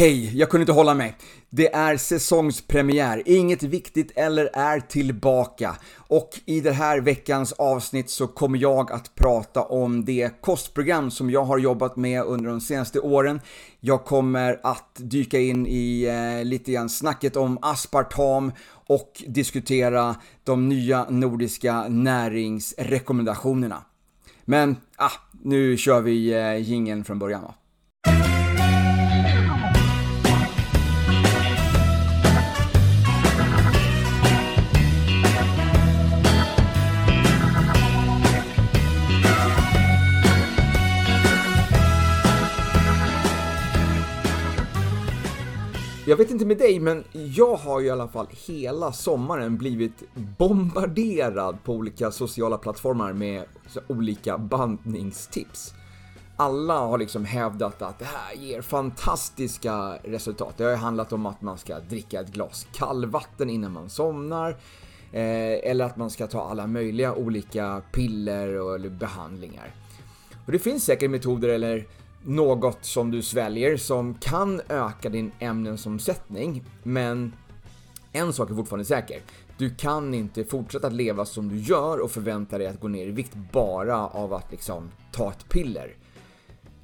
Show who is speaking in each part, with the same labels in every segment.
Speaker 1: Hej, jag kunde inte hålla mig. Det är säsongspremiär, inget viktigt eller är tillbaka. Och i det här veckans avsnitt så kommer jag att prata om det kostprogram som jag har jobbat med under de senaste åren. Jag kommer att dyka in i eh, lite grann snacket om aspartam och diskutera de nya nordiska näringsrekommendationerna. Men, ah, nu kör vi eh, gingen från början va. Jag vet inte med dig, men jag har ju i alla fall hela sommaren blivit bombarderad på olika sociala plattformar med olika bantningstips. Alla har liksom hävdat att det här ger fantastiska resultat. Det har ju handlat om att man ska dricka ett glas kallvatten innan man somnar, eh, eller att man ska ta alla möjliga olika piller och behandlingar. Och det finns säkert metoder eller något som du sväljer som kan öka din ämnesomsättning, men en sak är fortfarande säker. Du kan inte fortsätta att leva som du gör och förvänta dig att gå ner i vikt bara av att liksom ta ett piller.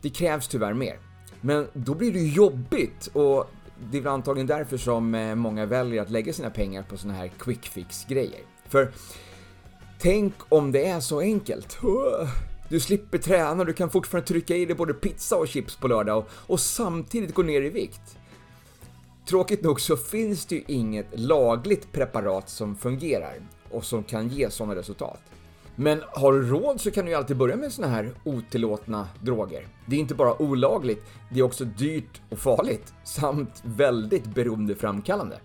Speaker 1: Det krävs tyvärr mer. Men då blir det jobbigt och det är väl antagligen därför som eh, många väljer att lägga sina pengar på såna här quick fix grejer. För tänk om det är så enkelt. Du slipper träna, du kan fortfarande trycka i dig både pizza och chips på lördag och, och samtidigt gå ner i vikt. Tråkigt nog så finns det ju inget lagligt preparat som fungerar och som kan ge sådana resultat. Men har du råd så kan du ju alltid börja med såna här otillåtna droger. Det är inte bara olagligt, det är också dyrt och farligt samt väldigt beroendeframkallande.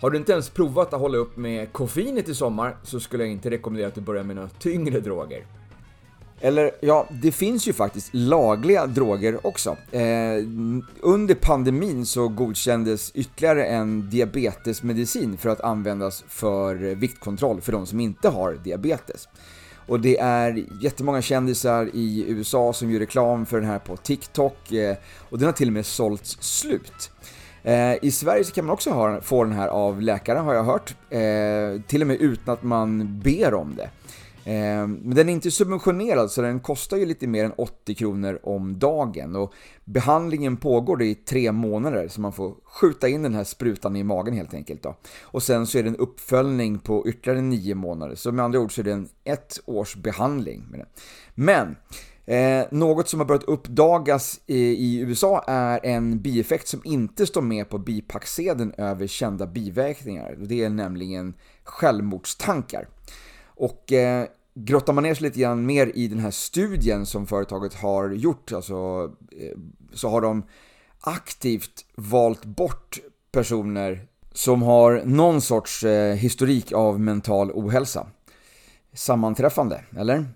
Speaker 1: Har du inte ens provat att hålla upp med koffeinet i sommar så skulle jag inte rekommendera att du börjar med några tyngre droger. Eller ja, det finns ju faktiskt lagliga droger också. Eh, under pandemin så godkändes ytterligare en diabetesmedicin för att användas för viktkontroll för de som inte har diabetes. Och det är jättemånga kändisar i USA som gör reklam för den här på TikTok eh, och den har till och med sålts slut. Eh, I Sverige så kan man också ha, få den här av läkare har jag hört, eh, till och med utan att man ber om det. Ehm, men den är inte subventionerad så den kostar ju lite mer än 80 kronor om dagen och behandlingen pågår i tre månader så man får skjuta in den här sprutan i magen helt enkelt. Då. Och sen så är det en uppföljning på ytterligare nio månader så med andra ord så är det en ett års behandling. Med den. Men Eh, något som har börjat uppdagas i, i, USA är en bieffekt som inte står med på bipacksedeln över kända biverkningar. Det är nämligen självmordstankar. Och eh, grottar man ner sig lite grann mer i den här studien som företaget har gjort, alltså, eh, så har de aktivt valt bort personer som har någon sorts eh, historik av mental ohälsa. Sammanträffande, eller?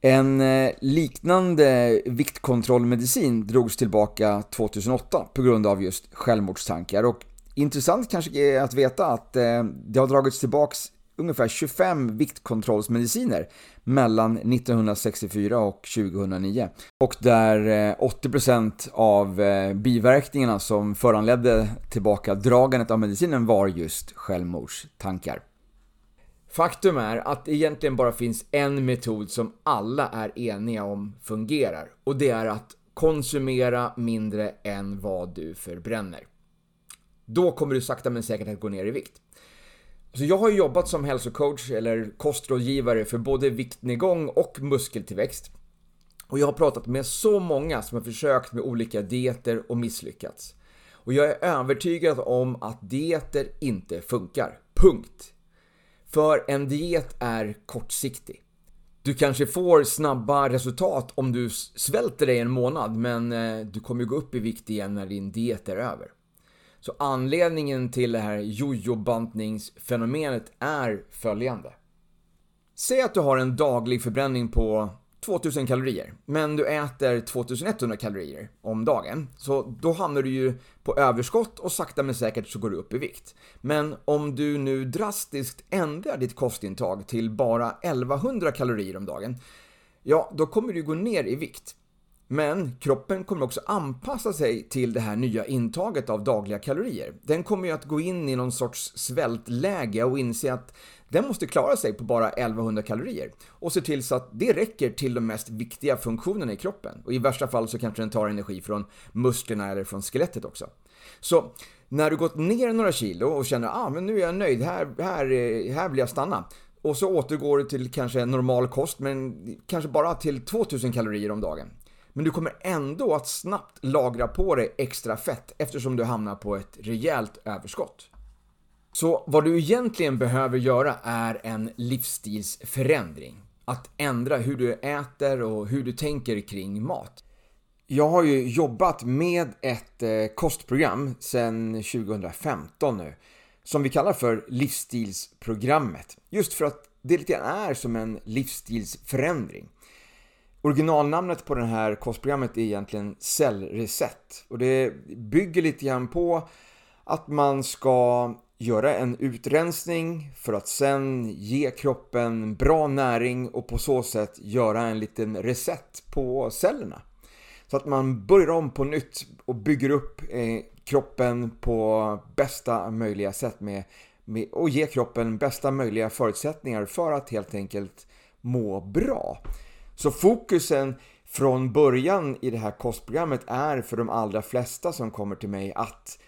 Speaker 1: En eh, liknande viktkontrollmedicin drogs tillbaka 2008 på grund av just självmordstankar och intressant kanske är att veta att eh, det har dragits tillbaks ungefär 25 viktkontrollsmediciner mellan 1964 och 2009. Och där eh, 80% av eh, biverkningarna som föranledde tillbaka dragandet av medicinen var just självmordstankar. Faktum är att det egentligen bara finns en metod som alla är eniga om fungerar och det är att konsumera mindre än vad du förbränner. Då kommer du sakta men säkert att gå ner i vikt. Så jag har jobbat som hälsocoach eller kostrådgivare för både viktnedgång och muskeltillväxt. Och jag har pratat med så många som har försökt med olika dieter och misslyckats. Och jag är övertygad om att dieter inte funkar. Punkt. För en diet är kortsiktig. Du kanske får snabba resultat om du svälter dig en månad, men eh, du kommer gå upp i vikt igen när din diet är över. Så anledningen till det här jojo-bantningsfenomenet är följande. Säg att du har en daglig förbränning på 2000 kalorier, men du äter 2100 kalorier om dagen. Så då hamnar du ju på överskott och sakta men säkert så går du upp i vikt. Men om du nu drastiskt ändrar ditt kostintag till bara 1100 kalorier om dagen, ja, då kommer du gå ner i vikt. Men kroppen kommer också anpassa sig till det här nya intaget av dagliga kalorier. Den kommer ju att gå in i någon sorts svältläge och inse att den måste klara sig på bara 1100 kalorier och se till så att det räcker till de mest viktiga funktionerna i kroppen. Och i värsta fall så kanske den tar energi från musklerna eller från skelettet också. Så när du gått ner några kilo och känner att ah, men nu är jag nöjd, här, här, eh, här vill jag stanna. Och så återgår du till kanske normal kost, men kanske bara till 2000 kalorier om dagen. Men du kommer ändå att snabbt lagra på dig extra fett eftersom du hamnar på ett rejält överskott. Så vad du egentligen behöver göra är en livsstilsförändring. Att ändra hur du äter och hur du tänker kring mat. Jag har ju jobbat med ett eh, kostprogram sedan 2015 nu som vi kallar för livsstilsprogrammet. Just för att det lite är som en livsstilsförändring. Originalnamnet på det här kostprogrammet är egentligen cellreset och det bygger lite grann på att man ska göra en utrensning för att sen ge kroppen bra näring och på så sätt göra en liten reset på cellerna. Så att man börjar om på nytt och bygger upp eh, kroppen på bästa möjliga sätt med, med, och ge kroppen bästa möjliga förutsättningar för att helt enkelt må bra. Så fokusen från början i det här kostprogrammet är för de allra flesta som kommer till mig att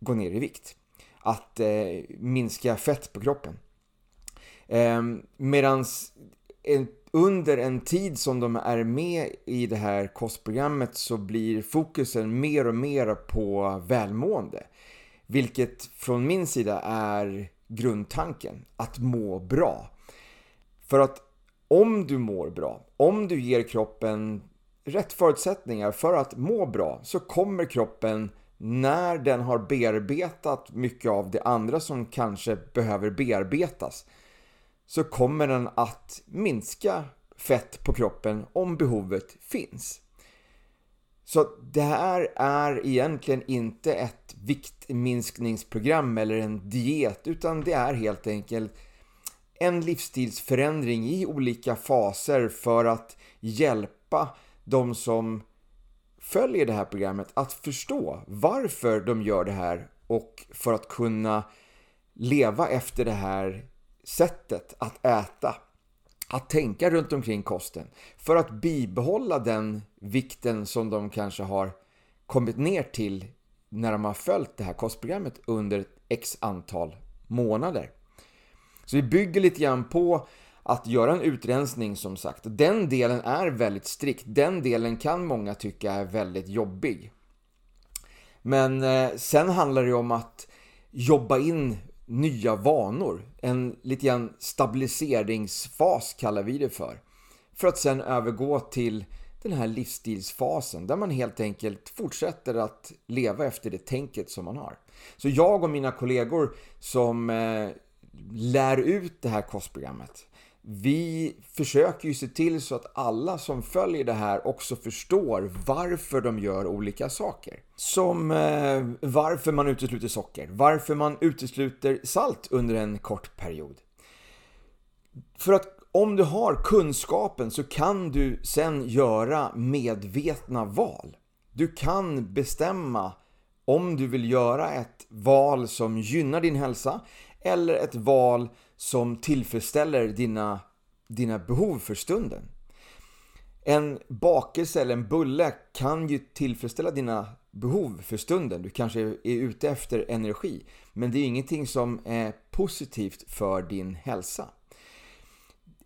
Speaker 1: gå ner i vikt. Att eh, minska fett på kroppen. Eh, medans under en tid som de är med i det här kostprogrammet så blir fokusen mer och mer på välmående. Vilket från min sida är grundtanken, att må bra. För att om du mår bra, om du ger kroppen rätt förutsättningar för att må bra så kommer kroppen när den har bearbetat mycket av det andra som kanske behöver bearbetas så kommer den att minska fett på kroppen om behovet finns. Så det här är egentligen inte ett viktminskningsprogram eller en diet utan det är helt enkelt en livsstilsförändring i olika faser för att hjälpa de som följer det här programmet att förstå varför de gör det här och för att kunna leva efter det här sättet att äta. Att tänka runt omkring kosten för att bibehålla den vikten som de kanske har kommit ner till när de har följt det här kostprogrammet under x antal månader. Så vi bygger lite grann på att göra en utrensning som sagt. Den delen är väldigt strikt. Den delen kan många tycka är väldigt jobbig. Men eh, sen handlar det om att jobba in nya vanor. En lite grann stabiliseringsfas kallar vi det för. För att sen övergå till den här livsstilsfasen där man helt enkelt fortsätter att leva efter det tänket som man har. Så jag och mina kollegor som eh, lär ut det här kostprogrammet. Vi försöker ju se till så att alla som följer det här också förstår varför de gör olika saker. Som eh, varför man utesluter socker, varför man utesluter salt under en kort period. För att om du har kunskapen så kan du sen göra medvetna val. Du kan bestämma om du vill göra ett val som gynnar din hälsa eller ett val som tillfredsställer dina, dina behov för stunden. En bakelse eller en bulle kan ju tillfredsställa dina behov för stunden. Du kanske är ute efter energi, men det är ingenting som är positivt för din hälsa.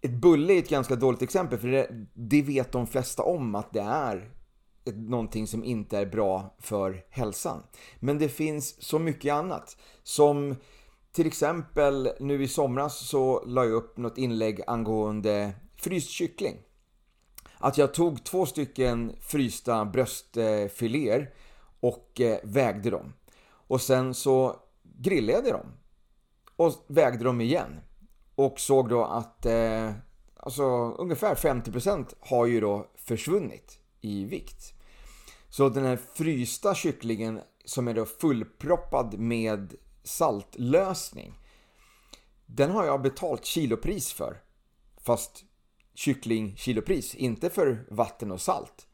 Speaker 1: Ett bulle är ett ganska dåligt exempel för det, det vet de flesta om att det är någonting som inte är bra för hälsan. Men det finns så mycket annat som till exempel nu i somras så la jag upp något inlägg angående fryst kyckling. Att jag tog två stycken frysta bröstfiléer och eh, vägde dem. Och sen så grillade jag dem. Och vägde dem igen. Och såg då att eh, alltså, ungefär 50% har ju då försvunnit i vikt. Så den här frysta kycklingen som är då fullproppad med saltlösning. Den har jag betalt kilopris för. Fast kyckling kilopris, inte för vatten och salt.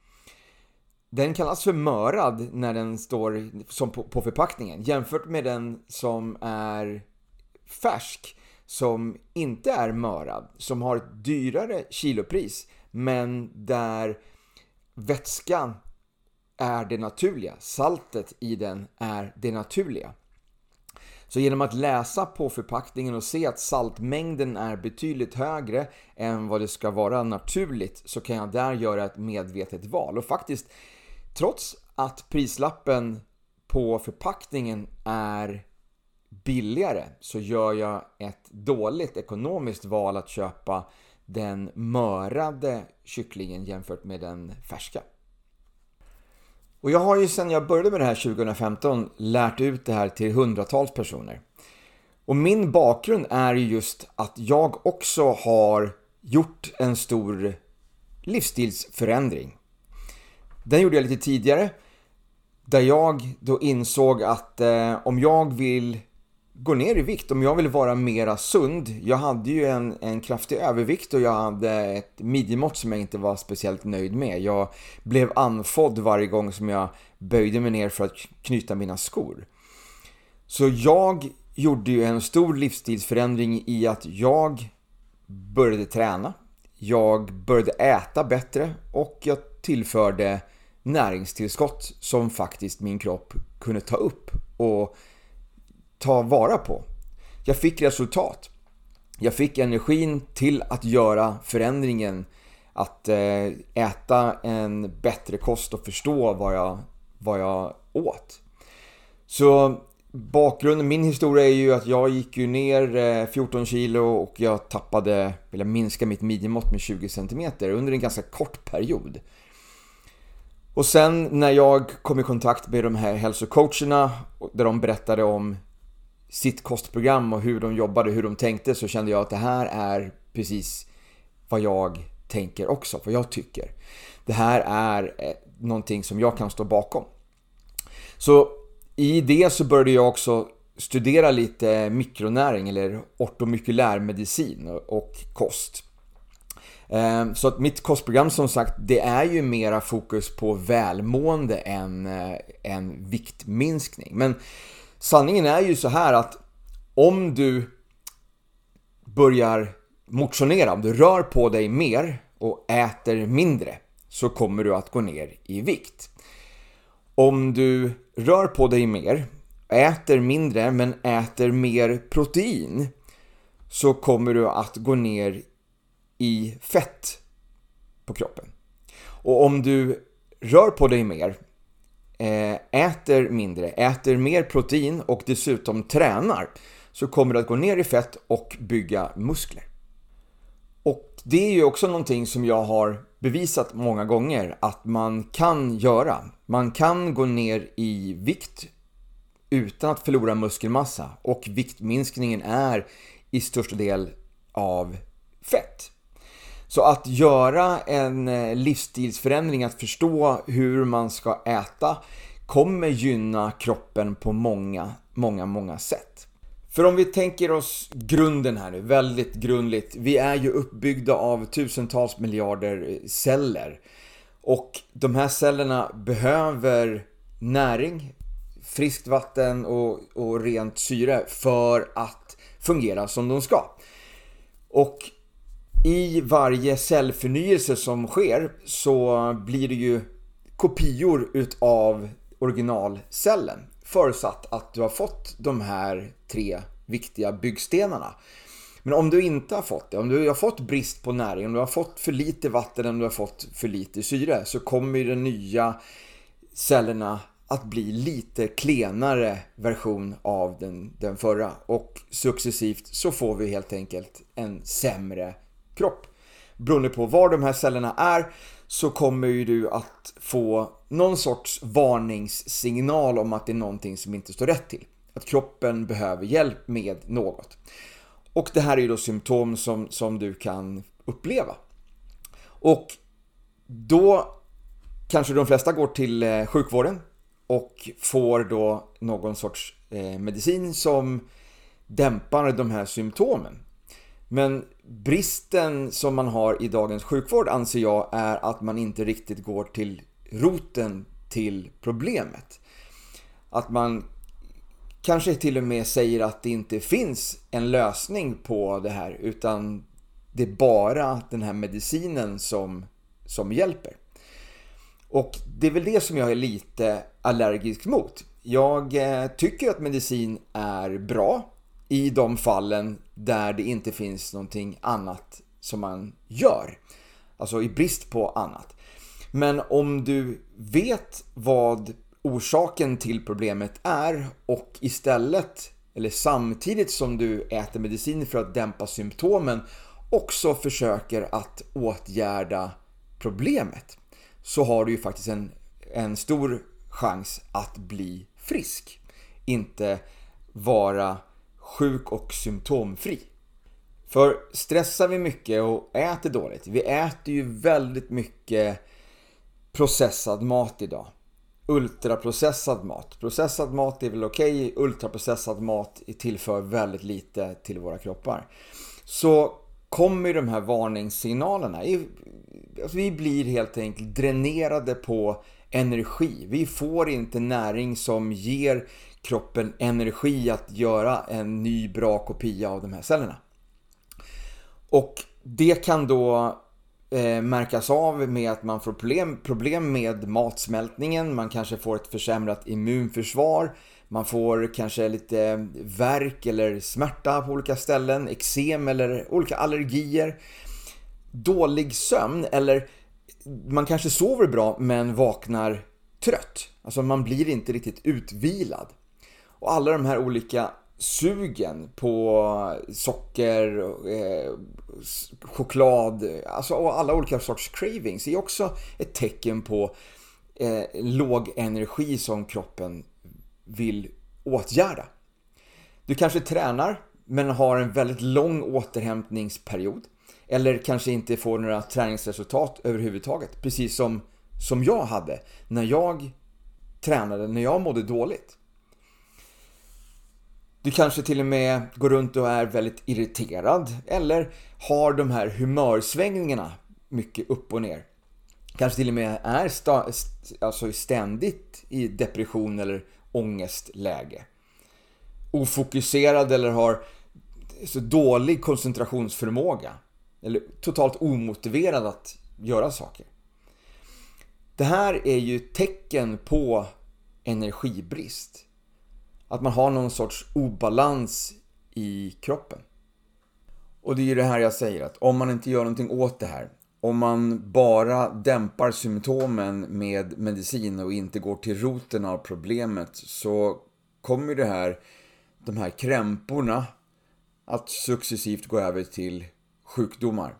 Speaker 1: den kallas för mörad när den står som på, på förpackningen jämfört med den som är färsk som inte är mörad, som har ett dyrare kilopris men där vätskan är det naturliga. Saltet i den är det naturliga. Så genom att läsa på förpackningen och se att saltmängden är betydligt högre än vad det ska vara naturligt så kan jag där göra ett medvetet val. Och faktiskt, trots att prislappen på förpackningen är billigare så gör jag ett dåligt ekonomiskt val att köpa den mörade kycklingen jämfört med den färska. Och jag har ju sedan jag började med det här 2015 lärt ut det här till hundratals personer. Och min bakgrund är ju just att jag också har gjort en stor livsstilsförändring. Den gjorde jag lite tidigare där jag då insåg att eh, om jag vill gå ner i vikt, om jag vill vara mera sund. Jag hade ju en, en kraftig övervikt och jag hade ett midjemått som jag inte var speciellt nöjd med. Jag blev anfodd varje gång som jag böjde mig ner för att knyta mina skor. Så jag gjorde ju en stor livsstilsförändring i att jag började träna. Jag började äta bättre och jag tillförde näringstillskott som faktiskt min kropp kunde ta upp och ta vara på. Jag fick resultat. Jag fick energin till att göra förändringen, att eh, äta en bättre kost och förstå vad jag, vad jag åt. Så bakgrunden, min historia är ju att jag gick ju ner eh, 14 kilo och jag tappade, eller minskade mitt midjemått med 20 cm under en ganska kort period. Och sen när jag kom i kontakt med de här hälsocoacherna där de berättade om sitt kostprogram och hur de jobbade, hur de tänkte så kände jag att det här är precis vad jag tänker också, vad jag tycker. Det här är eh, någonting som jag kan stå bakom. Så i det så började jag också studera lite mikronäring eller ortomykulär medicin och kost. Ehm, så att mitt kostprogram som sagt, det är ju mera fokus på välmående än, eh, än viktminskning. Men sanningen är ju så här att om du börjar motionera, om du rör på dig mer och äter mindre så kommer du att gå ner i vikt. Om du rör på dig mer, äter mindre men äter mer protein så kommer du att gå ner i fett på kroppen. Och om du rör på dig mer Eh, äter mindre, äter mer protein och dessutom tränar så kommer du att gå ner i fett och bygga muskler. Och det är ju också någonting som jag har bevisat många gånger att man kan göra. Man kan gå ner i vikt utan att förlora muskelmassa och viktminskningen är i största del av fett. Så att göra en eh, livsstilsförändring, att förstå hur man ska äta kommer gynna kroppen på många, många, många sätt. För om vi tänker oss grunden här nu, väldigt grundligt. Vi är ju uppbyggda av tusentals miljarder eh, celler. Och de här cellerna behöver näring, friskt vatten och, och rent syre för att fungera som de ska. Och i varje cellförnyelse som sker så blir det ju kopior utav originalcellen förutsatt att du har fått de här tre viktiga byggstenarna. Men om du inte har fått det, om du har fått brist på näring, om du har fått för lite vatten, om du har fått för lite syre så kommer de nya cellerna att bli lite klenare version av den, den förra och successivt så får vi helt enkelt en sämre kropp. Beroende på var de här cellerna är så kommer ju du att få någon sorts varningssignal om att det är någonting som inte står rätt till. Att kroppen behöver hjälp med något. Och det här är ju då symptom som, som du kan uppleva. Och då kanske de flesta går till eh, sjukvården och får då någon sorts eh, medicin som dämpar de här symptomen. Men bristen som man har i dagens sjukvård anser jag är att man inte riktigt går till roten till problemet. Att man kanske till och med säger att det inte finns en lösning på det här utan det är bara den här medicinen som, som hjälper. Och det är väl det som jag är lite allergisk mot. Jag eh, tycker att medicin är bra i de fallen där det inte finns någonting annat som man gör. Alltså i brist på annat. Men om du vet vad orsaken till problemet är och istället, eller samtidigt som du äter medicin för att dämpa symptomen, också försöker att åtgärda problemet så har du ju faktiskt en, en stor chans att bli frisk. Inte vara sjuk och symptomfri. För stressar vi mycket och äter dåligt, vi äter ju väldigt mycket processad mat idag. Ultraprocessad mat. Processad mat är väl okej, okay. ultraprocessad mat tillför väldigt lite till våra kroppar. Så kommer de här varningssignalerna. Alltså, vi blir helt enkelt dränerade på energi. Vi får inte näring som ger kroppen energi att göra en ny bra kopia av de här cellerna. Och det kan då eh, märkas av med att man får problem, problem med matsmältningen, man kanske får ett försämrat immunförsvar, man får kanske lite värk eller smärta på olika ställen, eksem eller olika allergier. Dålig sömn eller man kanske sover bra men vaknar trött. Alltså man blir inte riktigt utvilad. Och alla de här olika sugen på socker, eh, choklad, alltså alla olika sorts cravings är också ett tecken på eh, låg energi som kroppen vill åtgärda. Du kanske tränar men har en väldigt lång återhämtningsperiod. Eller kanske inte får några träningsresultat överhuvudtaget. Precis som, som jag hade när jag tränade, när jag mådde dåligt. Du kanske till och med går runt och är väldigt irriterad eller har de här humörsvängningarna mycket upp och ner. Kanske till och med är sta, alltså ständigt i depression eller ångestläge. Ofokuserad eller har så dålig koncentrationsförmåga. Eller totalt omotiverad att göra saker. Det här är ju tecken på energibrist. Att man har någon sorts obalans i kroppen. Och det är ju det här jag säger att om man inte gör någonting åt det här. Om man bara dämpar symptomen med medicin och inte går till roten av problemet så kommer det här, de här krämporna att successivt gå över till sjukdomar.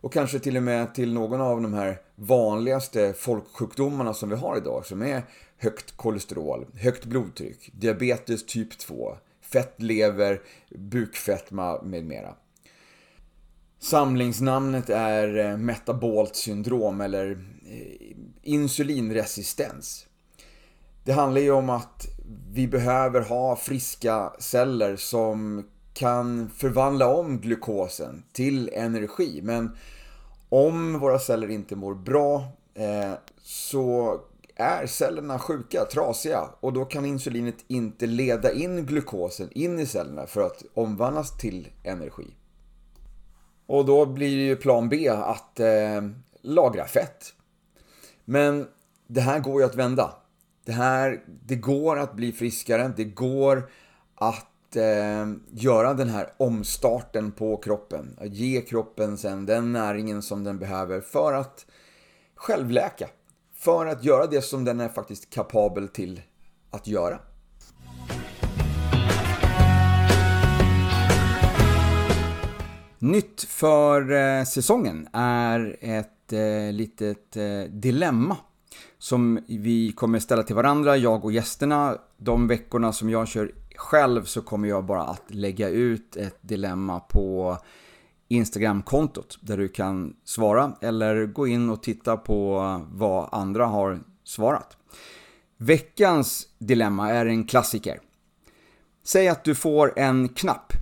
Speaker 1: Och kanske till och med till någon av de här vanligaste folksjukdomarna som vi har idag som är högt kolesterol, högt blodtryck, diabetes typ 2, fettlever, bukfetma med mera. Samlingsnamnet är eh, metabolt syndrom eller eh, insulinresistens. Det handlar ju om att vi behöver ha friska celler som kan förvandla om glukosen till energi. Men om våra celler inte mår bra eh, så är cellerna sjuka, trasiga och då kan insulinet inte leda in glukosen in i cellerna för att omvandlas till energi. Och då blir ju plan B att eh, lagra fett. Men det här går ju att vända. Det här, det går att bli friskare, det går att eh, göra den här omstarten på kroppen. Att ge kroppen sen den näringen som den behöver för att självläka. För att göra det som den är faktiskt kapabel till att göra. Nytt för eh, säsongen är ett eh, litet eh, dilemma som vi kommer ställa till varandra, jag och gästerna. De veckorna som jag kör själv så kommer jag bara att lägga ut ett dilemma på Instagram-kontot där du kan svara eller gå in och titta på vad andra har svarat. Veckans dilemma är en klassiker. Säg att du får en knapp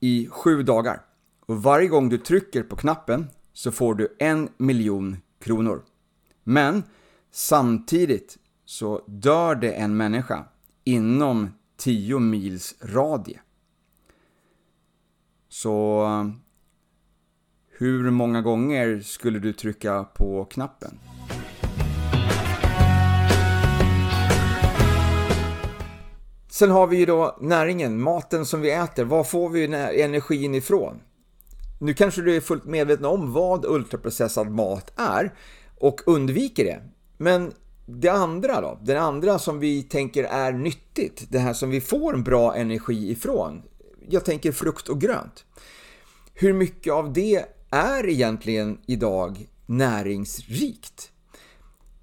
Speaker 1: i sju dagar och varje gång du trycker på knappen så får du en miljon kronor. Men Samtidigt så dör det en människa inom 10 mils radie. Så hur många gånger skulle du trycka på knappen? Sen har vi ju då näringen, maten som vi äter. Var får vi energin ifrån? Nu kanske du är fullt medveten om vad ultraprocessad mat är och undviker det. Men det andra då? Det andra som vi tänker är nyttigt, det här som vi får en bra energi ifrån. Jag tänker frukt och grönt. Hur mycket av det är egentligen idag näringsrikt?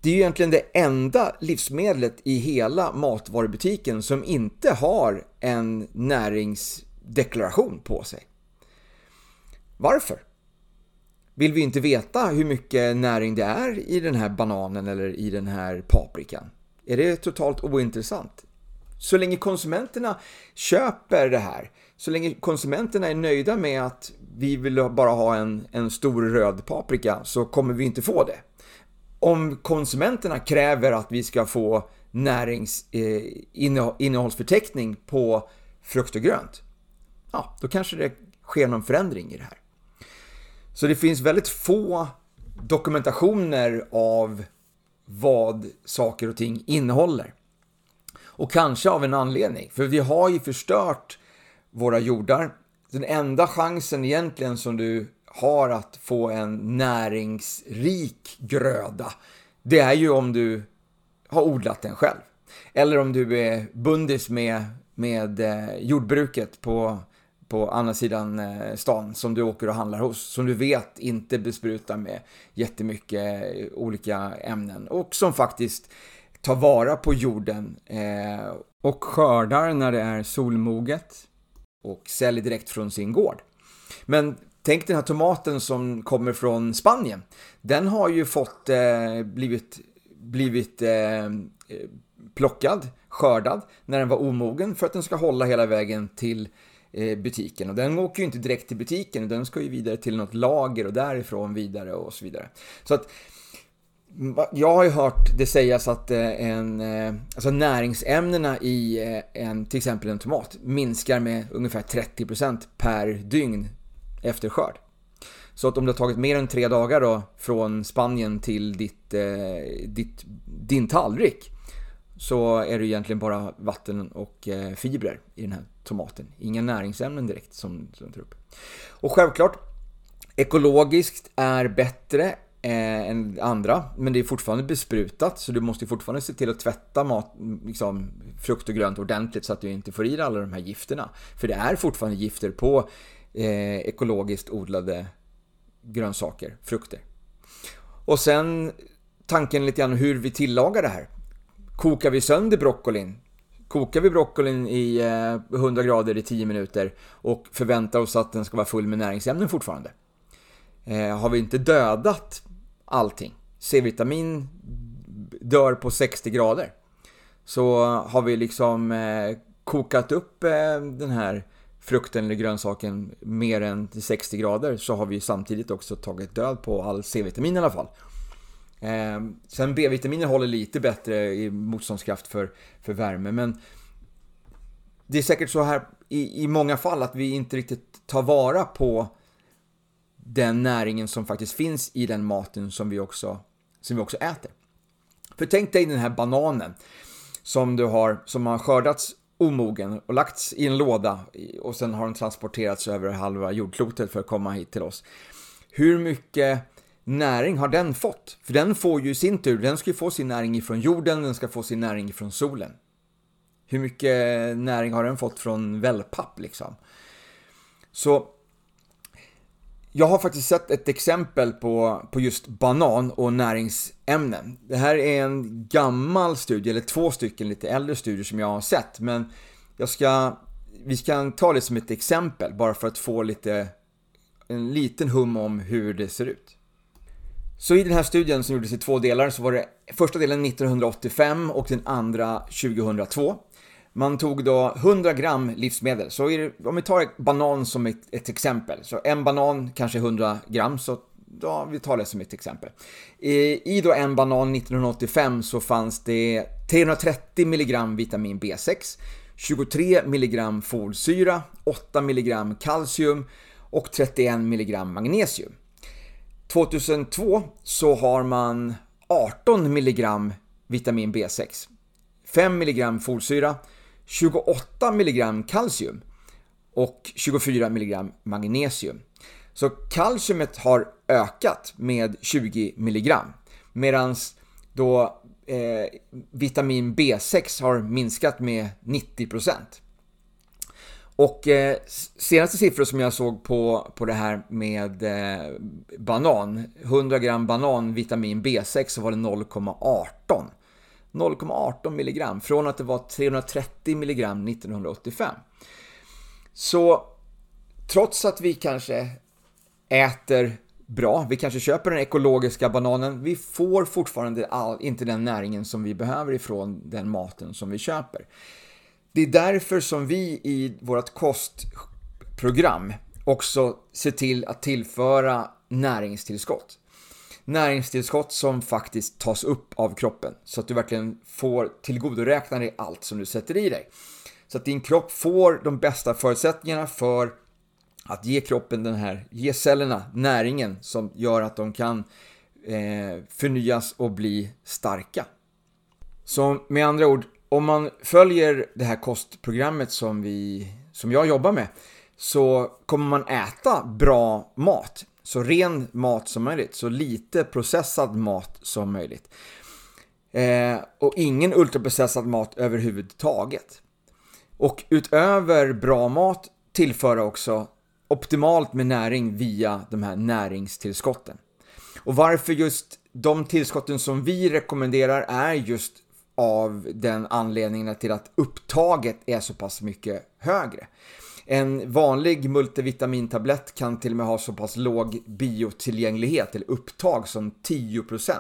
Speaker 1: Det är ju egentligen det enda livsmedlet i hela matvarubutiken som inte har en näringsdeklaration på sig. Varför? Vill vi inte veta hur mycket näring det är i den här bananen eller i den här paprikan? Är det totalt ointressant? Så länge konsumenterna köper det här, så länge konsumenterna är nöjda med att vi vill bara ha en, en stor röd paprika så kommer vi inte få det. Om konsumenterna kräver att vi ska få näringsinnehållsförteckning eh, på frukt och grönt, ja, då kanske det sker någon förändring i det här. Så det finns väldigt få dokumentationer av vad saker och ting innehåller. Och kanske av en anledning, för vi har ju förstört våra jordar. Den enda chansen egentligen som du har att få en näringsrik gröda, det är ju om du har odlat den själv. Eller om du är bundis med, med eh, jordbruket på på andra sidan eh, stan som du åker och handlar hos. Som du vet inte besprutar med jättemycket eh, olika ämnen och som faktiskt tar vara på jorden eh, och skördar när det är solmoget och säljer direkt från sin gård. Men tänk den här tomaten som kommer från Spanien. Den har ju fått eh, blivit, blivit eh, plockad, skördad när den var omogen för att den ska hålla hela vägen till Eh, butiken. Och den åker ju inte direkt till butiken, den ska ju vidare till något lager och därifrån vidare och så vidare. Så att jag har ju hört det sägas att eh, en, eh, alltså näringsämnena i eh, en, till exempel en tomat minskar med ungefär 30% per dygn efter skörd. Så att om det har tagit mer än tre dagar då från Spanien till ditt, ditt, din tallrik så är det egentligen bara vatten och fibrer i den här tomaten. Inga näringsämnen direkt som, som tar upp. Och självklart, ekologiskt är bättre eh, än andra, men det är fortfarande besprutat så du måste fortfarande se till att tvätta mat, liksom, frukt och grönt ordentligt så att du inte får i dig alla de här gifterna. För det är fortfarande gifter på eh, ekologiskt odlade grönsaker, frukter. Och sen tanken lite grann hur vi tillagar det här. Kokar vi sönder broccolin kokar vi broccolin i eh, 100 grader i 10 minuter och förväntar oss att den ska vara full med näringsämnen fortfarande. Eh, har vi inte dödat allting, C-vitamin dör på 60 grader, så har vi liksom eh, kokat upp eh, den här frukten eller grönsaken mer än till 60 grader så har vi samtidigt också tagit död på all C-vitamin i alla fall. Eh, sen B-vitaminer håller lite bättre i motståndskraft för, för värme, men det är säkert så här i, i många fall att vi inte riktigt tar vara på den näringen som faktiskt finns i den maten som vi också, som vi också äter. För tänk dig den här bananen som du har, som har skördats omogen och lagts i en låda och sen har den transporterats över halva jordklotet för att komma hit till oss. Hur mycket näring har den fått? För den får ju i sin tur, den ska ju få sin näring ifrån jorden, den ska få sin näring ifrån solen. Hur mycket näring har den fått från wellpapp liksom? Så jag har faktiskt sett ett exempel på, på just banan och näringsämnen. Det här är en gammal studie, eller två stycken lite äldre studier som jag har sett, men jag ska, vi ska ta det som ett exempel bara för att få lite, en liten hum om hur det ser ut. Så i den här studien som gjordes i två delar så var det första delen 1985 och den andra 2002. Man tog då 100 gram livsmedel. Så det, om vi tar banan som ett, ett, exempel. Så en banan kanske 100 gram. Så då, vi tar det som ett exempel. I, I då en banan 1985 så fanns det 330 mg vitamin B6, 23 mg folsyra, 8 mg kalcium och 31 mg magnesium. 2002 så har man 18 mg vitamin B6, 5 mg folsyra, 28 mg kalcium och 24 mg magnesium. Så kalciumet har ökat med 20 mg medan då eh, vitamin B6 har minskat med 90%. Och eh, senaste siffror som jag såg på, på det här med eh, banan, 100 gram banan vitamin B6 så var det 0,18. 0,18 milligram från att det var 330 milligram 1985. Så trots att vi kanske äter bra, vi kanske köper den ekologiska bananen, vi får fortfarande all, inte den näringen som vi behöver ifrån den maten som vi köper. Det är därför som vi i vårt kostprogram också ser till att tillföra näringstillskott. Näringstillskott som faktiskt tas upp av kroppen så att du verkligen får tillgodoräkna dig allt som du sätter i dig. Så att din kropp får de bästa förutsättningarna för att ge kroppen den här, ge cellerna näringen som gör att de kan eh, förnyas och bli starka. Så med andra ord, om man följer det här kostprogrammet som, vi, som jag jobbar med så kommer man äta bra mat. Så ren mat som möjligt, så lite processad mat som möjligt. Eh, och ingen ultraprocessad mat överhuvudtaget. Och utöver bra mat tillföra också optimalt med näring via de här näringstillskotten. Och varför just de tillskotten som vi rekommenderar är just av den anledningen till att upptaget är så pass mycket högre. En vanlig multivitamintablett kan till och med ha så pass låg biotillgänglighet eller upptag som 10%.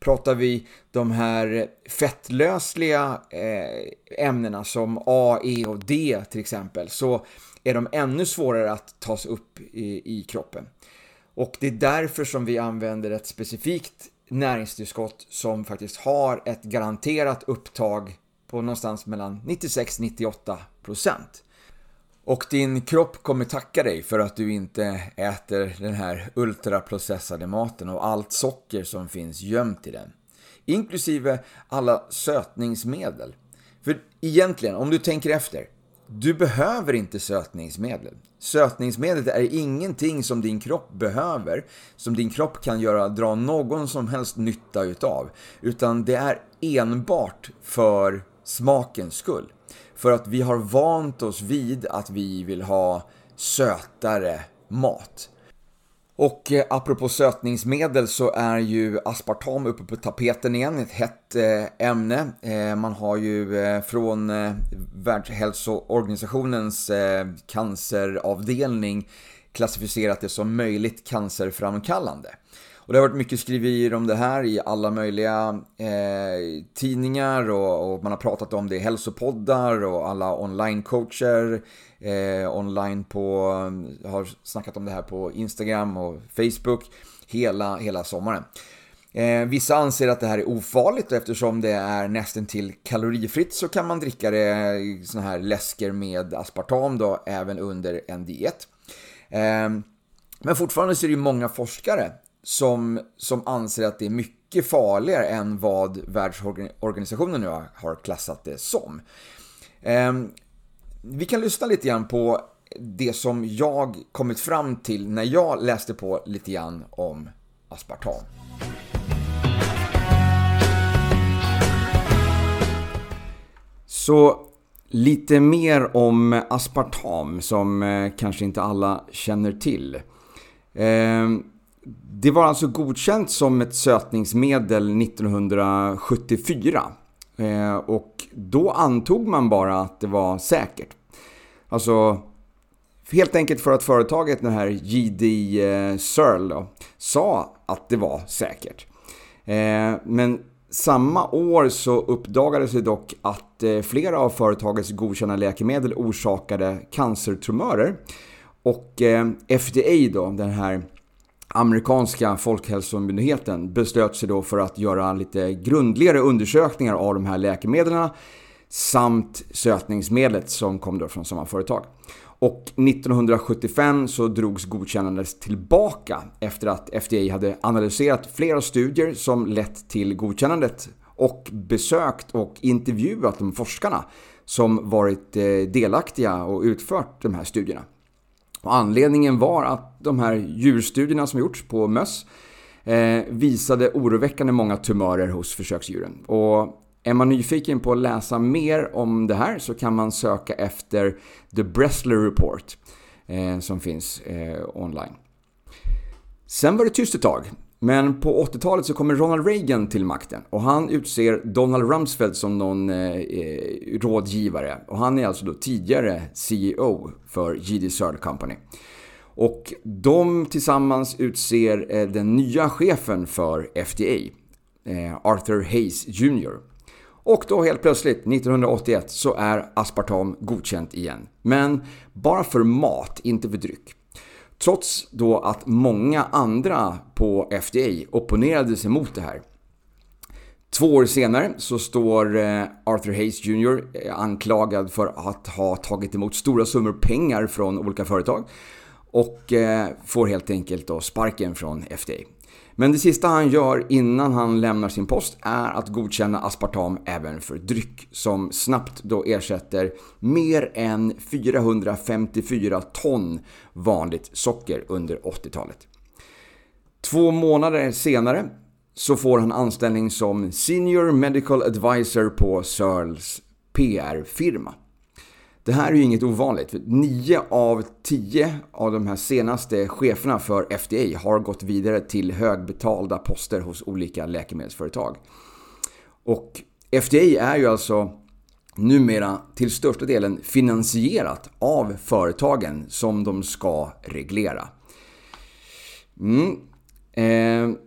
Speaker 1: Pratar vi de här fettlösliga eh, ämnena som A, E och D till exempel så är de ännu svårare att tas upp i, i kroppen. Och det är därför som vi använder ett specifikt näringstillskott som faktiskt har ett garanterat upptag på någonstans mellan 96-98%. Och din kropp kommer tacka dig för att du inte äter den här ultraprocessade maten och allt socker som finns gömt i den. Inklusive alla sötningsmedel. För egentligen, om du tänker efter, du behöver inte sötningsmedel. Sötningsmedlet är ingenting som din kropp behöver, som din kropp kan göra, dra någon som helst nytta utav. Utan det är enbart för smakens skull. För att vi har vant oss vid att vi vill ha sötare mat. Och eh, apropå sötningsmedel så är ju aspartam uppe på tapeten igen, ett hett eh, ämne. Eh, man har ju eh, från eh, Världshälsoorganisationens eh, canceravdelning klassificerat det som möjligt cancerframkallande. Och det har varit mycket skriverier om det här i alla möjliga eh, tidningar och, och, man har pratat om det i hälsopoddar och alla onlinecoacher eh, online på, har snackat om det här på Instagram och Facebook hela, hela sommaren. Eh, vissa anser att det här är ofarligt och eftersom det är nästan till kalorifritt så kan man dricka det i såna här läsker med aspartam då även under en diet. Eh, men fortfarande så är det ju många forskare som, som anser att det är mycket farligare än vad världsorganisationen nu har klassat det som. Ehm, vi kan lyssna lite grann på det som jag kommit fram till när jag läste på lite grann om aspartam. Så lite mer om aspartam som eh, kanske inte alla känner till. Ehm, det var alltså godkänt som ett sötningsmedel 1974. Eh, och då antog man bara att det var säkert. Alltså helt enkelt för att företaget, den här JD eh, Searle, då, sa att det var säkert. Eh, men samma år så uppdagades det dock att flera av företagets godkända läkemedel orsakade cancertumörer. Och FDA då, den här amerikanska folkhälsomyndigheten beslöt sig då för att göra lite grundligare undersökningar av de här läkemedlen samt sötningsmedlet som kom då från samma företag. Och 1975 så drogs godkännandet tillbaka efter att FDA hade analyserat flera studier som lett till godkännandet och besökt och intervjuat de forskarna som varit eh, delaktiga och utfört de här studierna. Och anledningen var att de här djurstudierna som gjorts på möss eh, visade oroväckande många tumörer hos försöksdjuren. Och är man nyfiken på att läsa mer om det här så kan man söka efter The Bressler Report eh, som finns eh, online. Sen var det tyst ett tag. Men på 80-talet så kommer Ronald Reagan till makten och han utser Donald Rumsfeld som någon eh, eh rådgivare. Och han är alltså då tidigare CEO för GD Searle Company. Och de tillsammans utser eh, den nya chefen för FDA, eh, Arthur Hayes Jr. Och då helt plötsligt, 1981, så är aspartam godkänt igen. Men bara för mat, inte för dryck. Trots då att många andra på FDA opponerade sig mot det här. Två år senare så står eh, Arthur Hayes Jr eh, anklagad för att ha tagit emot stora summor pengar från olika företag och eh, får helt enkelt då sparken från FDA. Men det sista han gör innan han lämnar sin post är att godkänna aspartam även för dryck som snabbt då ersätter mer än 454 ton vanligt socker under 80-talet. Två månader senare så får han anställning som Senior Medical Advisor på Searles PR-firma. Det här är ju inget ovanligt. För 9 av 10 av de här senaste cheferna för FDA har gått vidare till högbetalda poster hos olika läkemedelsföretag. Och FDA är ju alltså numera till största delen finansierat av företagen som de ska reglera. Mm. Eh,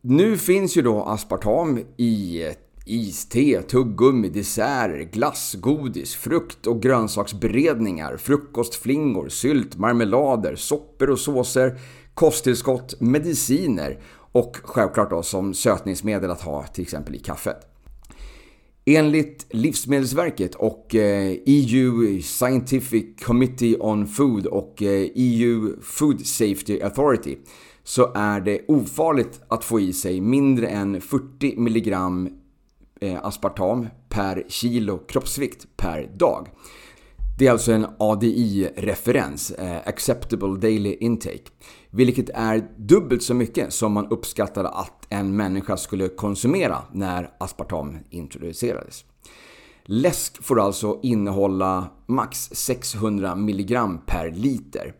Speaker 1: nu finns ju då aspartam i iste, tuggummi, desserter, glass, godis, frukt och grönsaksberedningar, frukostflingor, sylt, marmelader, soppor och såser, kosttillskott, mediciner och självklart då som sötningsmedel att ha till exempel i kaffet. Enligt Livsmedelsverket och eh, EU Scientific Committee on Food och eh, EU Food Safety Authority så är det ofarligt att få i sig mindre än 40 mg Eh, aspartam per kilo kroppsvikt per dag. Det är alltså en ADI-referens, eh, Acceptable Daily Intake, vilket är dubbelt så mycket som man uppskattade att en människa skulle konsumera när aspartam introducerades. Läsk får alltså innehålla max 600 mg per liter.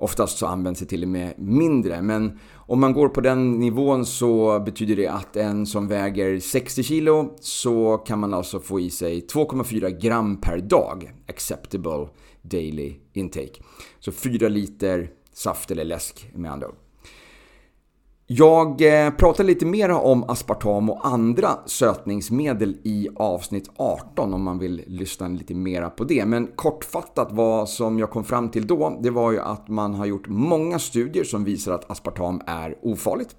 Speaker 1: Oftast så används det till och med mindre, men om man går på den nivån så betyder det att en som väger 60 kilo så kan man alltså få i sig 2,4 gram per dag acceptable daily intake. Så 4 liter saft eller läsk med andra ord. Jag eh, pratar lite mer om aspartam och andra sötningsmedel i avsnitt 18 om man vill lyssna lite mera på det. Men kortfattat vad som jag kom fram till då, det var ju att man har gjort många studier som visar att aspartam är ofarligt.